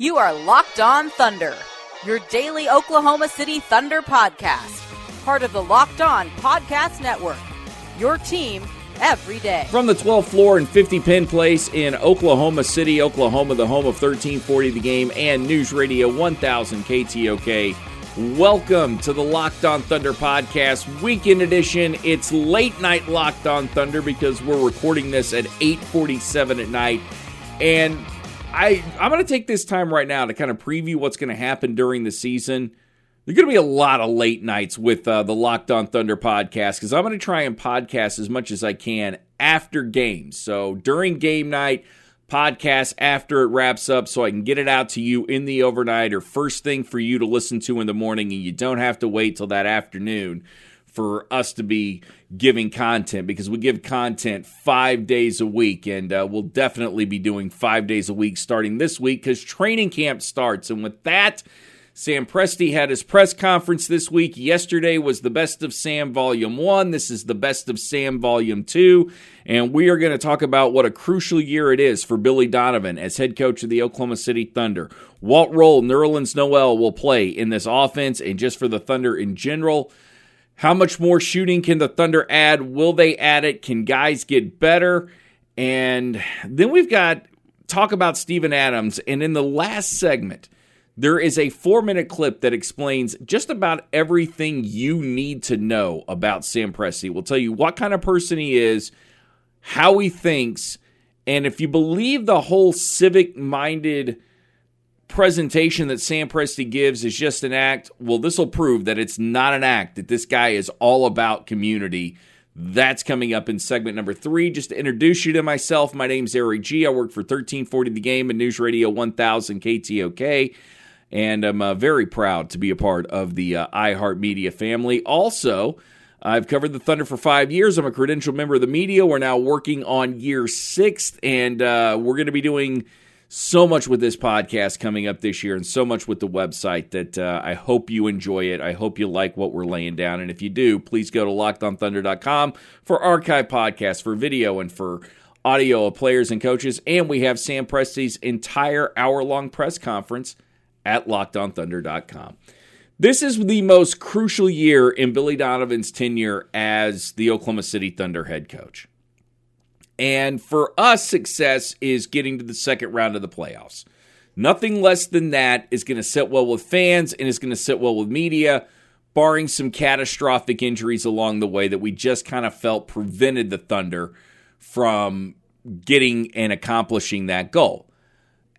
You are Locked On Thunder, your daily Oklahoma City Thunder podcast, part of the Locked On Podcast Network. Your team every day. From the 12th floor and 50 Penn Place in Oklahoma City, Oklahoma, the home of 1340 The Game and News Radio 1000 KTOK. Welcome to the Locked On Thunder podcast, weekend edition. It's late night Locked On Thunder because we're recording this at 8:47 at night. And I I'm going to take this time right now to kind of preview what's going to happen during the season. There's going to be a lot of late nights with uh, the Locked On Thunder podcast because I'm going to try and podcast as much as I can after games. So during game night, podcast after it wraps up so I can get it out to you in the overnight or first thing for you to listen to in the morning and you don't have to wait till that afternoon for us to be giving content because we give content five days a week and uh, we'll definitely be doing five days a week starting this week because training camp starts and with that Sam Presti had his press conference this week. Yesterday was the Best of Sam Volume 1. This is the Best of Sam Volume 2. And we are going to talk about what a crucial year it is for Billy Donovan as head coach of the Oklahoma City Thunder. Walt Roll, Nerlens Noel will play in this offense and just for the Thunder in general. How much more shooting can the Thunder add? Will they add it? Can guys get better? And then we've got talk about Steven Adams. And in the last segment, there is a four minute clip that explains just about everything you need to know about Sam Presti. We'll tell you what kind of person he is, how he thinks, and if you believe the whole civic minded presentation that Sam Presti gives is just an act, well, this will prove that it's not an act, that this guy is all about community. That's coming up in segment number three. Just to introduce you to myself, my name's Eric G. I work for 1340 The Game and News Radio 1000 KTOK and I'm uh, very proud to be a part of the uh, iHeartMedia family. Also, I've covered the Thunder for five years. I'm a credential member of the media. We're now working on year six, and uh, we're going to be doing so much with this podcast coming up this year and so much with the website that uh, I hope you enjoy it. I hope you like what we're laying down. And if you do, please go to lockedonthunder.com for archive podcasts, for video, and for audio of players and coaches. And we have Sam Presti's entire hour long press conference at lockedonthunder.com. This is the most crucial year in Billy Donovan's tenure as the Oklahoma City Thunder head coach. And for us, success is getting to the second round of the playoffs. Nothing less than that is going to sit well with fans and is going to sit well with media, barring some catastrophic injuries along the way that we just kind of felt prevented the Thunder from getting and accomplishing that goal.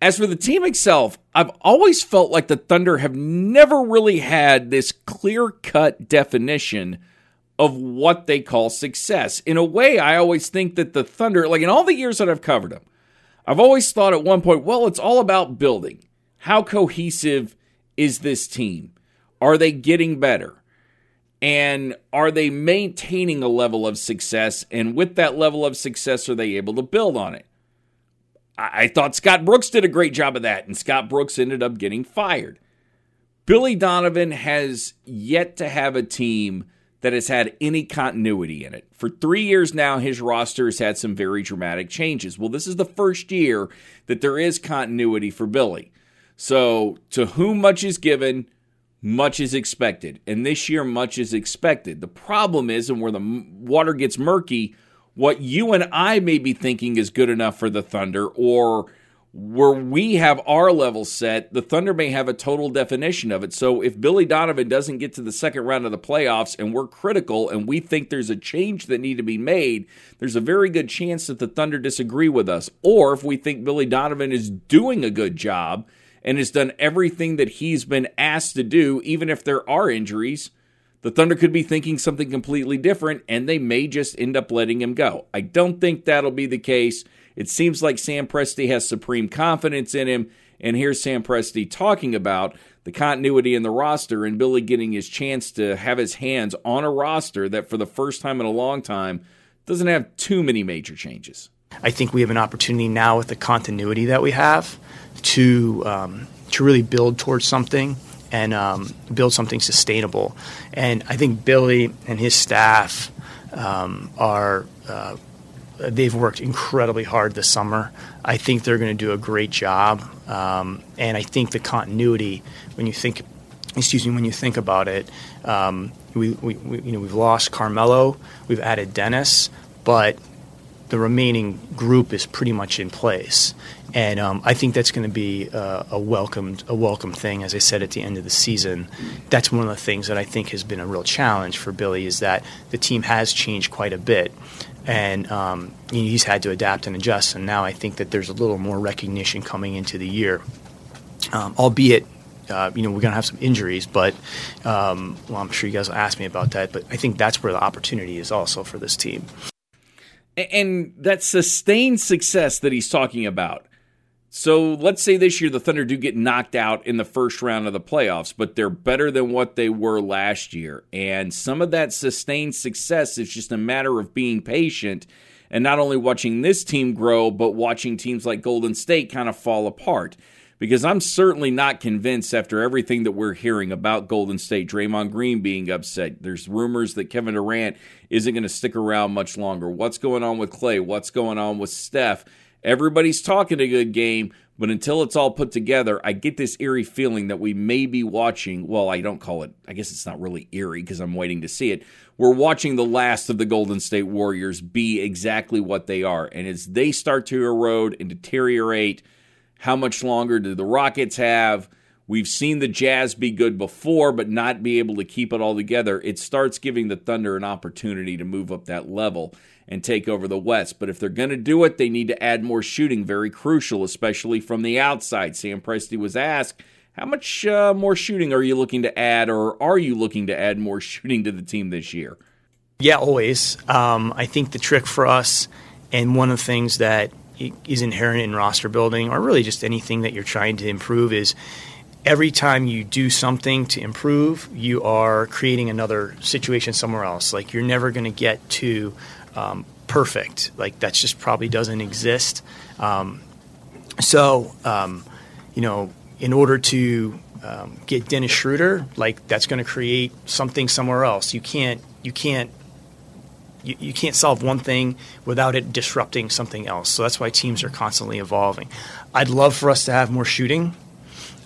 As for the team itself, I've always felt like the Thunder have never really had this clear cut definition of what they call success. In a way, I always think that the Thunder, like in all the years that I've covered them, I've always thought at one point, well, it's all about building. How cohesive is this team? Are they getting better? And are they maintaining a level of success? And with that level of success, are they able to build on it? I thought Scott Brooks did a great job of that, and Scott Brooks ended up getting fired. Billy Donovan has yet to have a team that has had any continuity in it. For three years now, his roster has had some very dramatic changes. Well, this is the first year that there is continuity for Billy. So, to whom much is given, much is expected. And this year, much is expected. The problem is, and where the water gets murky, what you and I may be thinking is good enough for the Thunder or where we have our level set, the Thunder may have a total definition of it. So if Billy Donovan doesn't get to the second round of the playoffs and we're critical and we think there's a change that need to be made, there's a very good chance that the Thunder disagree with us. Or if we think Billy Donovan is doing a good job and has done everything that he's been asked to do, even if there are injuries, the Thunder could be thinking something completely different, and they may just end up letting him go. I don't think that'll be the case. It seems like Sam Presti has supreme confidence in him, And here's Sam Presti talking about the continuity in the roster and Billy getting his chance to have his hands on a roster that for the first time in a long time doesn't have too many major changes. I think we have an opportunity now with the continuity that we have to um, to really build towards something and um, build something sustainable. And I think Billy and his staff um, are. Uh, they've worked incredibly hard this summer. I think they're going to do a great job, um, and I think the continuity. When you think, excuse me, when you think about it, um, we, we, we, you know we've lost Carmelo, we've added Dennis, but the remaining group is pretty much in place, and um, I think that's going to be a, a welcome a welcome thing. As I said at the end of the season, that's one of the things that I think has been a real challenge for Billy is that the team has changed quite a bit, and um, he's had to adapt and adjust. And now I think that there's a little more recognition coming into the year, um, albeit. Uh, you know we're going to have some injuries, but um, well, I'm sure you guys will ask me about that. But I think that's where the opportunity is also for this team and that sustained success that he's talking about. So let's say this year the Thunder do get knocked out in the first round of the playoffs, but they're better than what they were last year. And some of that sustained success is just a matter of being patient and not only watching this team grow, but watching teams like Golden State kind of fall apart because I'm certainly not convinced after everything that we're hearing about Golden State, Draymond Green being upset. There's rumors that Kevin Durant isn't going to stick around much longer. What's going on with Clay? What's going on with Steph? Everybody's talking a good game, but until it's all put together, I get this eerie feeling that we may be watching. Well, I don't call it, I guess it's not really eerie because I'm waiting to see it. We're watching the last of the Golden State Warriors be exactly what they are. And as they start to erode and deteriorate, how much longer do the Rockets have? We've seen the Jazz be good before, but not be able to keep it all together. It starts giving the Thunder an opportunity to move up that level and take over the West. But if they're going to do it, they need to add more shooting, very crucial, especially from the outside. Sam Presti was asked, How much uh, more shooting are you looking to add, or are you looking to add more shooting to the team this year? Yeah, always. Um, I think the trick for us, and one of the things that is inherent in roster building or really just anything that you're trying to improve is every time you do something to improve, you are creating another situation somewhere else. Like you're never going to get to um, perfect. Like that just probably doesn't exist. Um, so, um, you know, in order to um, get Dennis Schroeder, like that's going to create something somewhere else. You can't you can't you, you can't solve one thing without it disrupting something else. So that's why teams are constantly evolving. I'd love for us to have more shooting.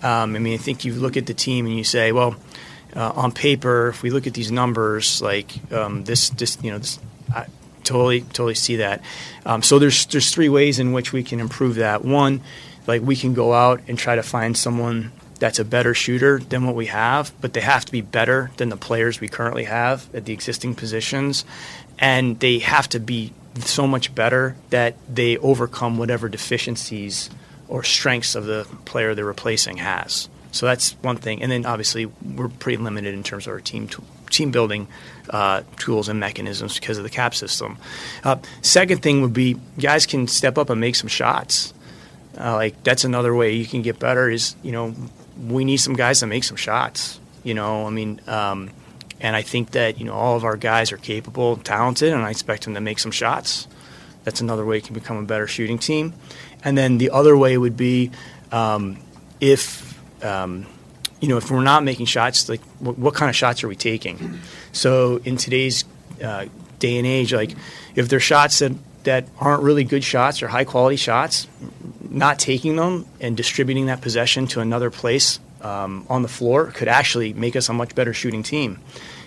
Um, I mean, I think you look at the team and you say, well, uh, on paper, if we look at these numbers, like um, this, this, you know, this, I totally, totally see that. Um, so there's there's three ways in which we can improve that. One, like we can go out and try to find someone that's a better shooter than what we have, but they have to be better than the players we currently have at the existing positions and they have to be so much better that they overcome whatever deficiencies or strengths of the player they're replacing has. So that's one thing, and then obviously we're pretty limited in terms of our team t- team building uh, tools and mechanisms because of the cap system. Uh, second thing would be guys can step up and make some shots. Uh, like that's another way you can get better. Is you know we need some guys to make some shots. You know, I mean. Um, and I think that you know all of our guys are capable, talented, and I expect them to make some shots. That's another way you can become a better shooting team. And then the other way would be um, if um, you know if we're not making shots, like what, kind of shots are we taking? So in today's uh, day and age, like if they're shots that that aren't really good shots or high quality shots, not taking them and distributing that possession to another place um, on the floor could actually make us a much better shooting team.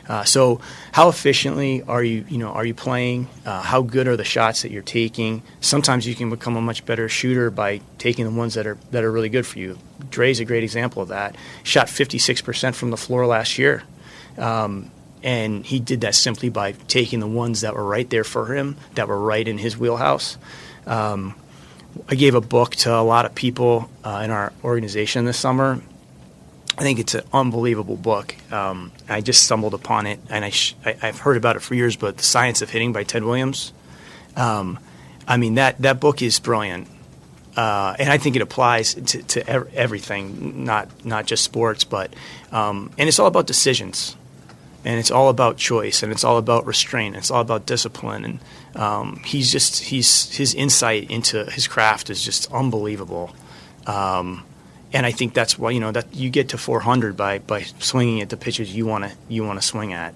Uh, so, how efficiently are you? You know, are you playing? Uh, how good are the shots that you're taking? Sometimes you can become a much better shooter by taking the ones that are that are really good for you. Dre's a great example of that. Shot 56% from the floor last year, um, and he did that simply by taking the ones that were right there for him, that were right in his wheelhouse. Um, I gave a book to a lot of people uh, in our organization this summer, I think it's an unbelievable book. Um, I just stumbled upon it, and I have heard about it for years. But the Science of Hitting by Ted Williams. Um, I mean that that book is brilliant. uh, and I think it applies to, to ev- everything, not not just sports, but um, and it's all about decisions, and it's all about choice, and it's all about restraint, and it's all about discipline, and um, he's just he's his insight into his craft is just unbelievable. Um, and I think that's why you know that you get to 400 by by swinging at the pitches you want to you want to swing at,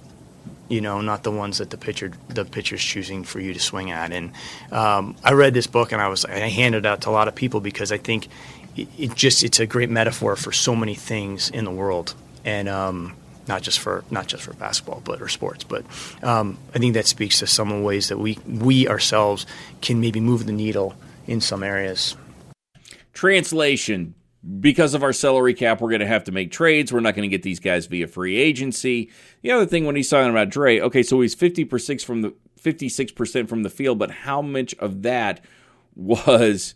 you know, not the ones that the pitcher the pitcher's choosing for you to swing at. And um, I read this book and I was I handed it out to a lot of people because I think it, it just it's a great metaphor for so many things in the world and. Um, not just for not just for basketball, but or sports, but um, I think that speaks to some of the ways that we we ourselves can maybe move the needle in some areas. Translation: because of our salary cap, we're going to have to make trades. We're not going to get these guys via free agency. The other thing when he's talking about Dre, okay, so he's 50% from the 56% from the field, but how much of that was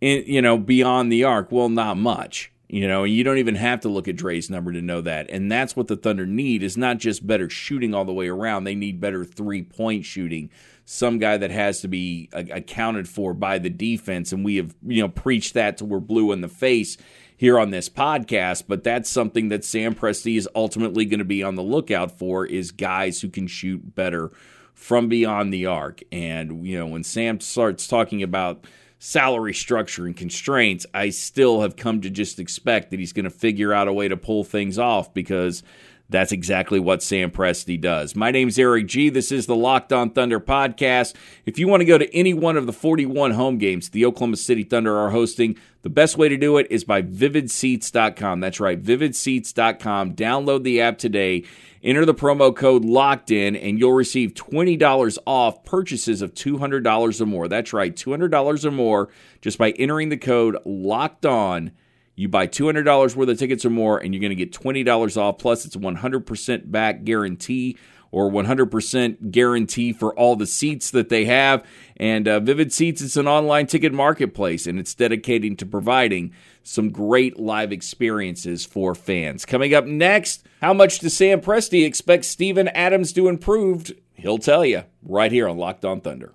in, you know, beyond the arc? Well, not much. You know, you don't even have to look at Dre's number to know that. And that's what the Thunder need is not just better shooting all the way around. They need better three-point shooting. Some guy that has to be uh, accounted for by the defense and we have, you know, preached that till we're blue in the face here on this podcast, but that's something that Sam Presti is ultimately going to be on the lookout for is guys who can shoot better from beyond the arc. And, you know, when Sam starts talking about salary structure and constraints, I still have come to just expect that he's going to figure out a way to pull things off because that's exactly what Sam Presti does. My name's Eric G. This is the Locked On Thunder podcast. If you want to go to any one of the 41 home games the Oklahoma City Thunder are hosting, the best way to do it is by vividseats.com. That's right, vividseats.com. Download the app today. Enter the promo code locked in and you'll receive $20 off purchases of $200 or more. That's right, $200 or more just by entering the code locked on you buy $200 worth of tickets or more, and you're going to get $20 off. Plus, it's 100% back guarantee or 100% guarantee for all the seats that they have. And uh, Vivid Seats is an online ticket marketplace, and it's dedicated to providing some great live experiences for fans. Coming up next, how much does Sam Presti expect Steven Adams to improve? He'll tell you right here on Locked On Thunder.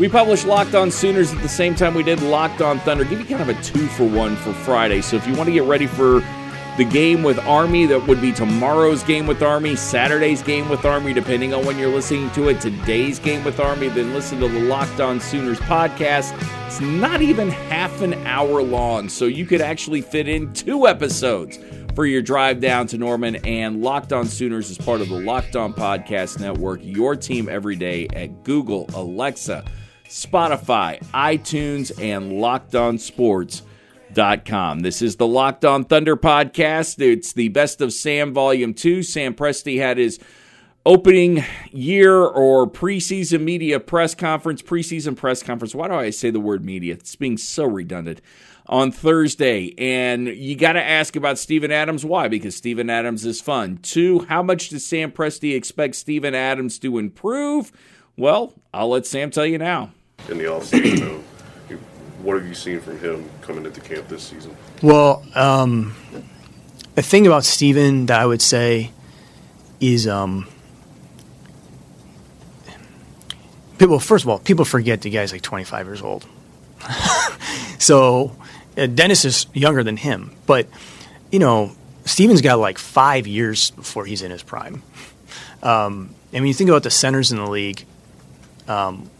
We published Locked On Sooners at the same time we did Locked On Thunder. Give you kind of a two for one for Friday. So if you want to get ready for the game with Army, that would be tomorrow's game with Army, Saturday's game with Army, depending on when you're listening to it, today's game with Army, then listen to the Locked On Sooners podcast. It's not even half an hour long, so you could actually fit in two episodes for your drive down to Norman. And Locked On Sooners is part of the Locked On Podcast Network, your team every day at Google, Alexa, Spotify, iTunes, and LockedOnSports.com. This is the Locked On Thunder podcast. It's the Best of Sam Volume 2. Sam Presti had his opening year or preseason media press conference, preseason press conference. Why do I say the word media? It's being so redundant. On Thursday, and you got to ask about Steven Adams. Why? Because Steven Adams is fun. Two, how much does Sam Presti expect Steven Adams to improve? Well, I'll let Sam tell you now in the offseason. what have you seen from him coming into camp this season? Well, um, the thing about Steven that I would say is um, people. First of all, people forget the guy's like 25 years old. so uh, Dennis is younger than him, but you know Steven's got like five years before he's in his prime. Um, and when you think about the centers in the league, um,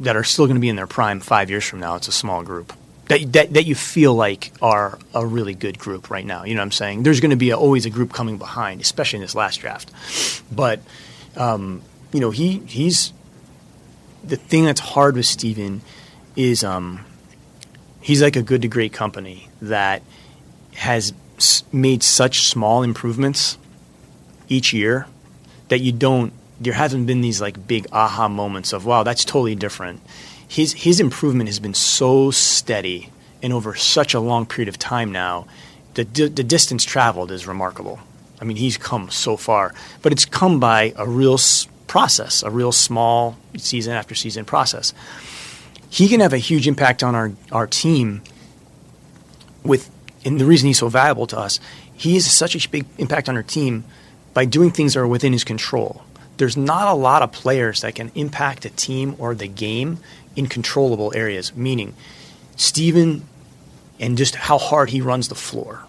that are still going to be in their prime five years from now. It's a small group. that, that, that you feel like are a really good group right now. You know what I'm saying? There's going to be a, always a group coming behind, especially in this last draft. But, um, you know, he he's the thing that's hard with Steven is um, he's like a good to great company that has made such small improvements each year that you don't there hasn't been these like big aha moments of wow that's totally different. His his improvement has been so steady and over such a long period of time now the the distance traveled is remarkable. I mean he's come so far but it's come by a real s- process a real small season after season process. He can have a huge impact on our our team with and the reason he's so valuable to us he has such a big impact on our team by doing things that are within his control there's not a lot of players that can impact a team or the game in controllable areas, meaning Steven and just how hard he runs the floor,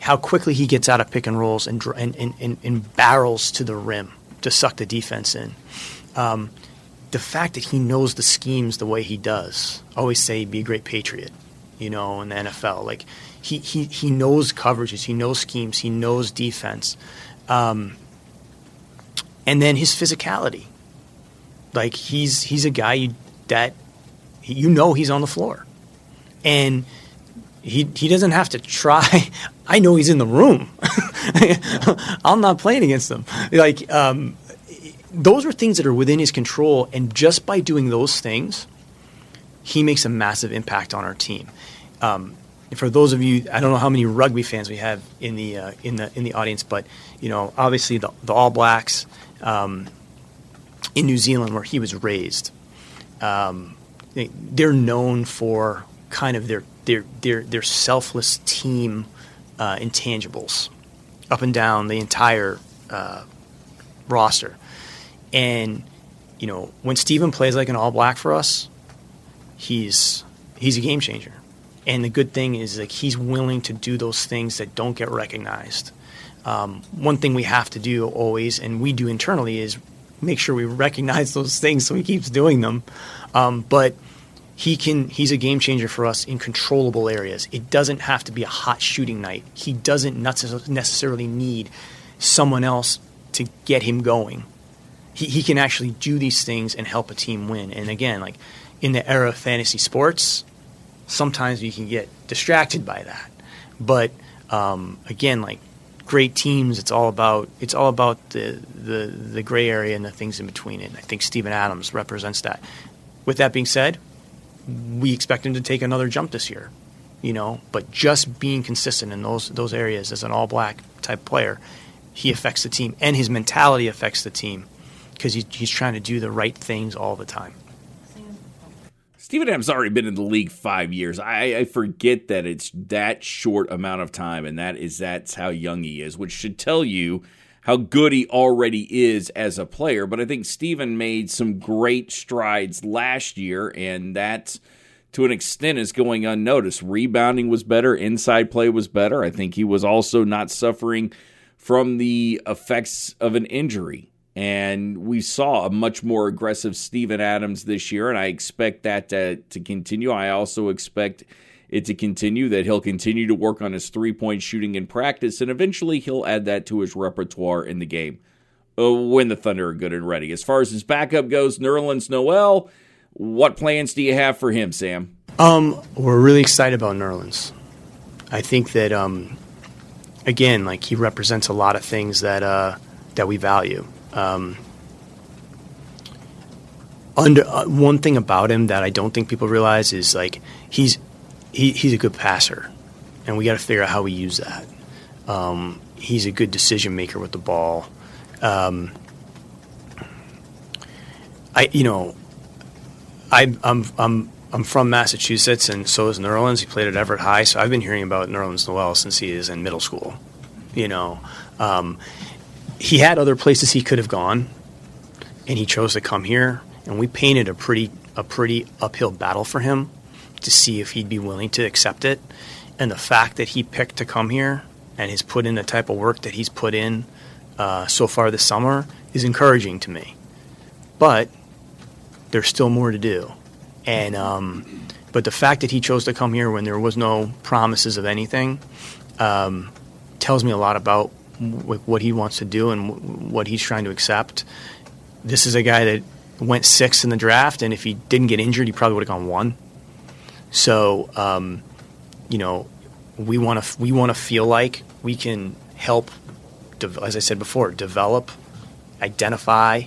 how quickly he gets out of pick and rolls and, and, and, and barrels to the rim to suck the defense in. Um, the fact that he knows the schemes the way he does, always say be a great patriot, you know, in the NFL. Like he, he, he knows coverages, he knows schemes, he knows defense. Um, and then his physicality. Like he's he's a guy that you know he's on the floor, and he he doesn't have to try. I know he's in the room. I'm not playing against him. Like um, those are things that are within his control, and just by doing those things, he makes a massive impact on our team. Um, for those of you, I don't know how many rugby fans we have in the uh, in the in the audience, but you know, obviously the, the All Blacks um, in New Zealand, where he was raised, um, they, they're known for kind of their their their, their selfless team uh, intangibles up and down the entire uh, roster, and you know when Steven plays like an All Black for us, he's he's a game changer. And the good thing is like he's willing to do those things that don't get recognized. Um, one thing we have to do always, and we do internally, is make sure we recognize those things so he keeps doing them. Um, but he can he's a game changer for us in controllable areas. It doesn't have to be a hot shooting night. He doesn't necessarily need someone else to get him going. He, he can actually do these things and help a team win. And again, like in the era of fantasy sports, sometimes you can get distracted by that. But um, again, like great teams, it's all about it's all about the, the the gray area and the things in between. And I think Steven Adams represents that. With that being said, we expect him to take another jump this year, you know. But just being consistent in those those areas as an all black type player, he affects the team, and his mentality affects the team because he's, he's trying to do the right things all the time. Steven Adams already been in the league five years. I, I, forget that it's that short amount of time, and that is that's how young he is, which should tell you how good he already is as a player. But I think Steven made some great strides last year, and that to an extent is going unnoticed. Rebounding was better, inside play was better. I think he was also not suffering from the effects of an injury. And we saw a much more aggressive Steven Adams this year, and I expect that to, to continue. I also expect it to continue, that he'll continue to work on his three point shooting in practice, and eventually he'll add that to his repertoire in the game uh, when the Thunder are good and ready. As far as his backup goes, Nerlens Noel, what plans do you have for him, Sam? Um, we're really excited about Nerlens. I think that, um, again, like he represents a lot of things that uh, that we value. Um, uh, one thing about him that I don't think people realize is like he's he, he's a good passer, and we got to figure out how we use that. Um, he's a good decision maker with the ball. Um, I you know I'm from Massachusetts, and so is Nerlens. He played at Everett High, so I've been hearing about Nerlens Noel since he is in middle school. He had other places he could have gone, and he chose to come here. And we painted a pretty a pretty uphill battle for him to see if he'd be willing to accept it. And the fact that he picked to come here and has put in the type of work that he's put in uh, so far this summer is encouraging to me. But there's still more to do, and um, But the fact that he chose to come here when there was no promises of anything um, tells me a lot about what he wants to do and what he's trying to accept. This is a guy that went sixth in the draft, and if he didn't get injured, he probably would have gone one. So, um, you know, we want to we want to feel like we can help, as I said before, develop, identify,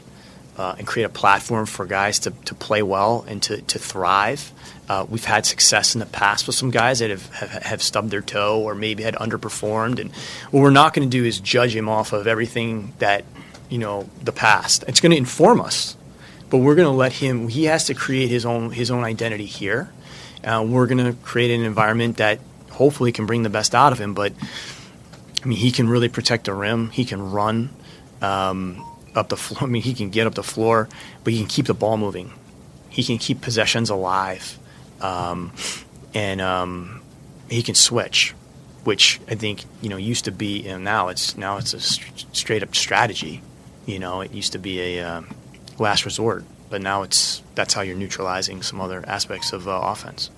uh, and create a platform for guys to, to play well and to, to thrive. Uh, we've had success in the past with some guys that have, have, have stubbed their toe or maybe had underperformed. And what we're not going to do is judge him off of everything that, you know, the past. It's going to inform us, but we're going to let him, he has to create his own, his own identity here. Uh, we're going to create an environment that hopefully can bring the best out of him. But, I mean, he can really protect the rim, he can run. Um, up the floor. I mean, he can get up the floor, but he can keep the ball moving. He can keep possessions alive, um, and um, he can switch, which I think you know used to be, and now it's now it's a st- straight up strategy. You know, it used to be a uh, last resort, but now it's that's how you're neutralizing some other aspects of uh, offense.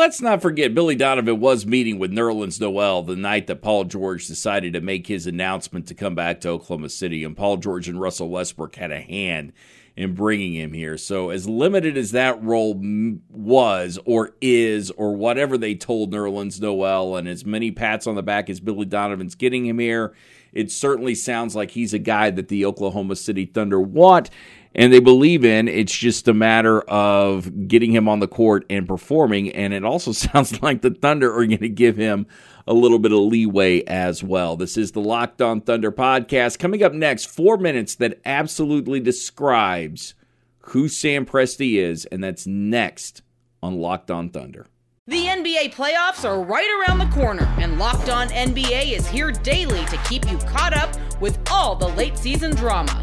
Let's not forget Billy Donovan was meeting with Nerlens Noel the night that Paul George decided to make his announcement to come back to Oklahoma City, and Paul George and Russell Westbrook had a hand in bringing him here. So, as limited as that role was or is, or whatever they told Nerlens Noel, and as many pats on the back as Billy Donovan's getting him here, it certainly sounds like he's a guy that the Oklahoma City Thunder want and they believe in. It's just a matter of getting him on the court and performing. And it also sounds like the Thunder are going to give him a little bit of leeway as well. This is the Locked On Thunder podcast. Coming up next, four minutes that absolutely describes who Sam Presti is, and that's next on Locked On Thunder. The NBA playoffs are right around the corner, and Locked On NBA is here daily to keep you caught up with all the late season drama.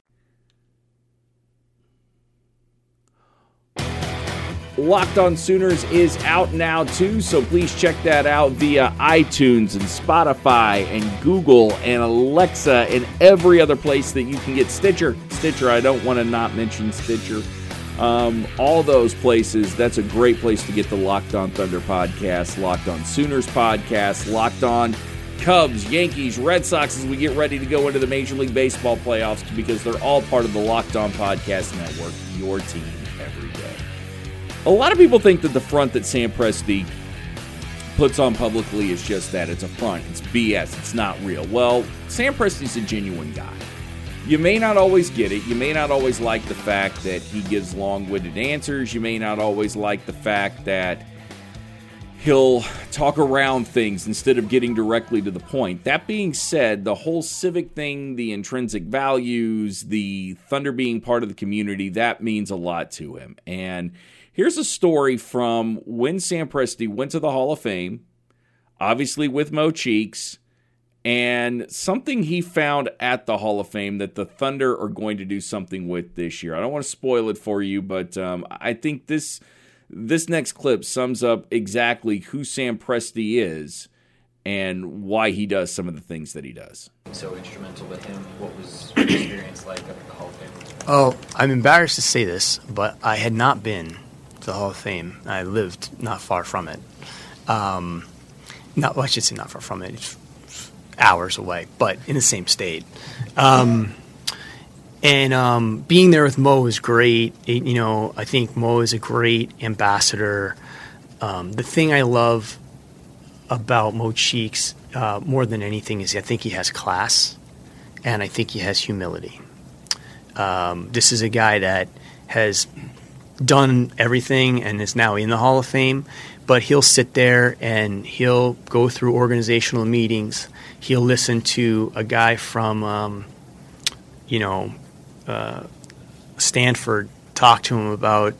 Locked On Sooners is out now too, so please check that out via iTunes and Spotify and Google and Alexa and every other place that you can get Stitcher. Stitcher, I don't want to not mention Stitcher. Um, all those places, that's a great place to get the Locked On Thunder podcast, Locked On Sooners podcast, Locked On Cubs, Yankees, Red Sox as we get ready to go into the Major League Baseball playoffs because they're all part of the Locked On Podcast Network, your team. A lot of people think that the front that Sam Presti puts on publicly is just that. It's a front. It's BS. It's not real. Well, Sam Presti's a genuine guy. You may not always get it. You may not always like the fact that he gives long winded answers. You may not always like the fact that he'll talk around things instead of getting directly to the point. That being said, the whole civic thing, the intrinsic values, the Thunder being part of the community, that means a lot to him. And Here's a story from when Sam Presti went to the Hall of Fame, obviously with Mo Cheeks, and something he found at the Hall of Fame that the Thunder are going to do something with this year. I don't want to spoil it for you, but um, I think this this next clip sums up exactly who Sam Presti is and why he does some of the things that he does. So instrumental to him. What was your experience like at the Hall of Fame? Oh, I'm embarrassed to say this, but I had not been to the Hall of Fame. I lived not far from it. Um, not, well, I should say not far from it. It's hours away, but in the same state. Um, and um, being there with Mo was great. It, you know, I think Mo is a great ambassador. Um, the thing I love about Mo Cheeks uh, more than anything is I think he has class, and I think he has humility. Um, this is a guy that has done everything and is now in the Hall of Fame, but he'll sit there and he'll go through organizational meetings. He'll listen to a guy from, um, you know, uh, Stanford talk to him about,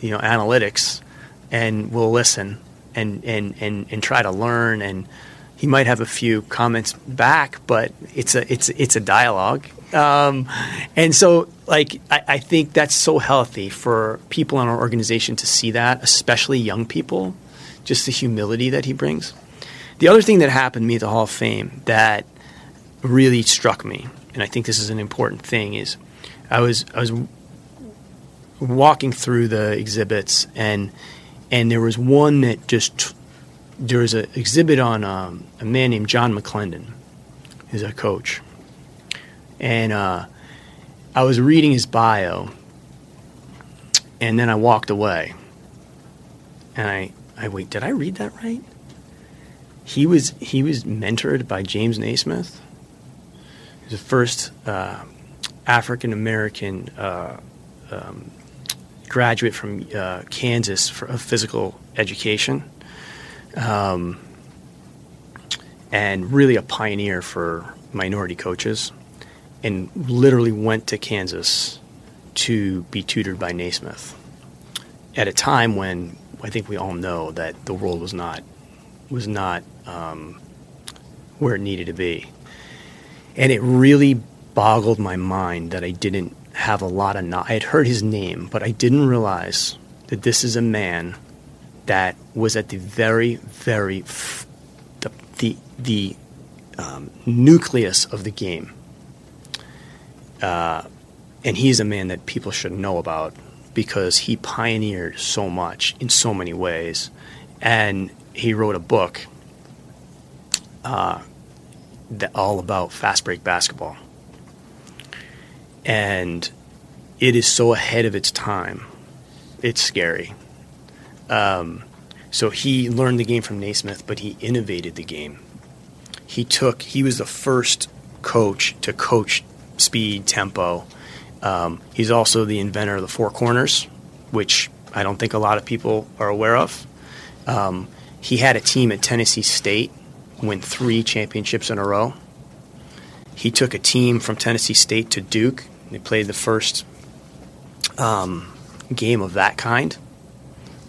you know, analytics, and we'll listen and, and, and, and try to learn. And he might have a few comments back, but it's a it's it's a dialogue Um, and so, like, I, I think that's so healthy for people in our organization to see that, especially young people, just the humility that he brings. The other thing that happened to me at the Hall of Fame that really struck me, and I think this is an important thing, is I was I was walking through the exhibits and and there was one that just there was an exhibit on um, a man named John McClendon, who's a coach, and uh, I was reading his bio, and then I walked away, and I I wait did I read that right? He was he was mentored by James Naismith. Was the first uh, African American uh, um, graduate from uh, Kansas for of physical education, um, and really a pioneer for minority coaches, and literally went to Kansas to be tutored by Naismith at a time when I think we all know that the world was not was not um, where it needed to be, and it really boggled my mind that I didn't have a lot of. No- I had heard his name, but I didn't realize that this is a man that was at the very, very f- the the the um, nucleus of the game, uh, and he's a man that people should know about because he pioneered so much in so many ways, and he wrote a book uh, that all about fast break basketball and it is so ahead of its time. It's scary. Um, so he learned the game from Naismith, but he innovated the game. He took. He was the first coach to coach speed, tempo. Um, he's also the inventor of the four corners, which I don't think a lot of people are aware of. Um, he had a team at Tennessee State win three championships in a row. He took a team from Tennessee State to Duke they played the first um, game of that kind,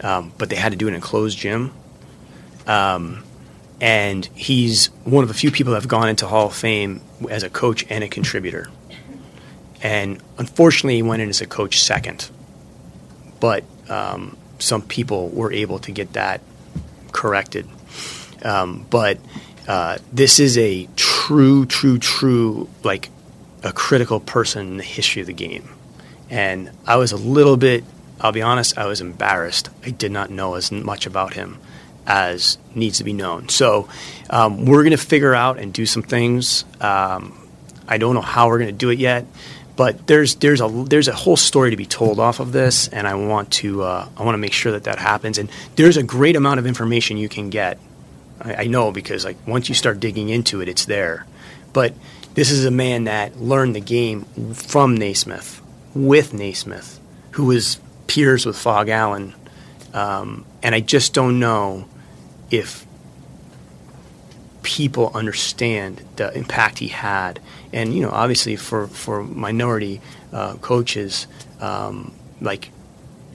um, but they had to do it in a closed gym. Um, and he's one of the few people that have gone into Hall of Fame as a coach and a contributor. And unfortunately, he went in as a coach second. But um, some people were able to get that corrected. Um, but uh, this is a true, true, true, like a critical person in the history of the game. And I was a little bit, I'll be honest, I was embarrassed. I did not know as much about him as needs to be known. So um, we're going to figure out and do some things. Um, I don't know how we're going to do it yet, but there's there's a there's a whole story to be told off of this, and I want to uh, I want to make sure that that happens. And there's a great amount of information you can get. I, I know because like once you start digging into it, it's there. But this is a man that learned the game from Naismith, with Naismith, who was peers with Phog Allen. Um, and I just don't know if people understand the impact he had. And, you know, obviously for, for minority uh, coaches, um, like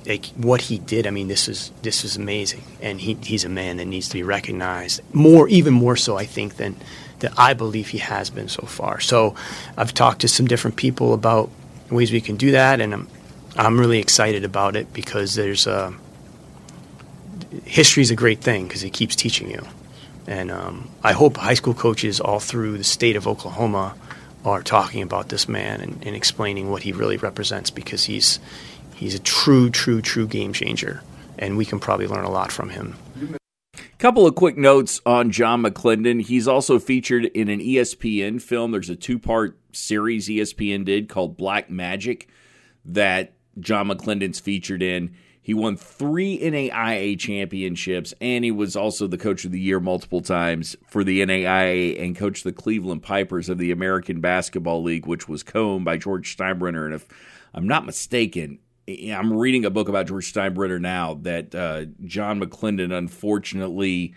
like what he did, I mean, this is this is amazing, and he, he's a man that needs to be recognized more, even more so, I think, than that I believe he has been so far. So I've talked to some different people about ways we can do that, and I'm I'm really excited about it because there's a history is a great thing because it keeps teaching you, and um, I hope high school coaches all through the state of Oklahoma are talking about this man and, and explaining what he really represents because he's he's a true, true, true game changer, and we can probably learn a lot from him. Couple of quick notes on John McClendon. He's also featured in an ESPN film. There's a two part series ESPN did called Black Magic that John McClendon's featured in. He won three NAIA championships, and he was also the coach of the year multiple times for the NAIA and coached the Cleveland Pipers of the American Basketball League, which was co-owned by George Steinbrenner. And if I'm not mistaken, I'm reading a book about George Steinbrenner now that uh, John McClendon, unfortunately,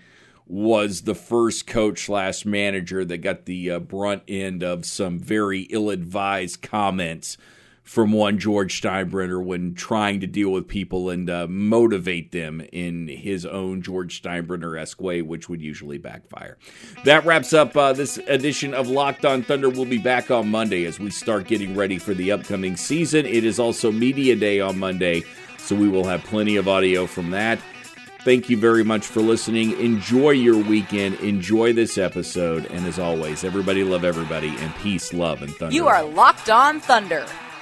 was the first coach slash manager that got the uh, brunt end of some very ill advised comments from one George Steinbrenner when trying to deal with people and uh, motivate them in his own George Steinbrenner esque way, which would usually backfire. That wraps up uh, this edition of Locked On Thunder. We'll be back on Monday as we start getting ready for the upcoming season. It is also Media Day on Monday, so we will have plenty of audio from that. Thank you very much for listening. Enjoy your weekend. Enjoy this episode. And as always, everybody love everybody and peace, love, and thunder. You are Locked On Thunder,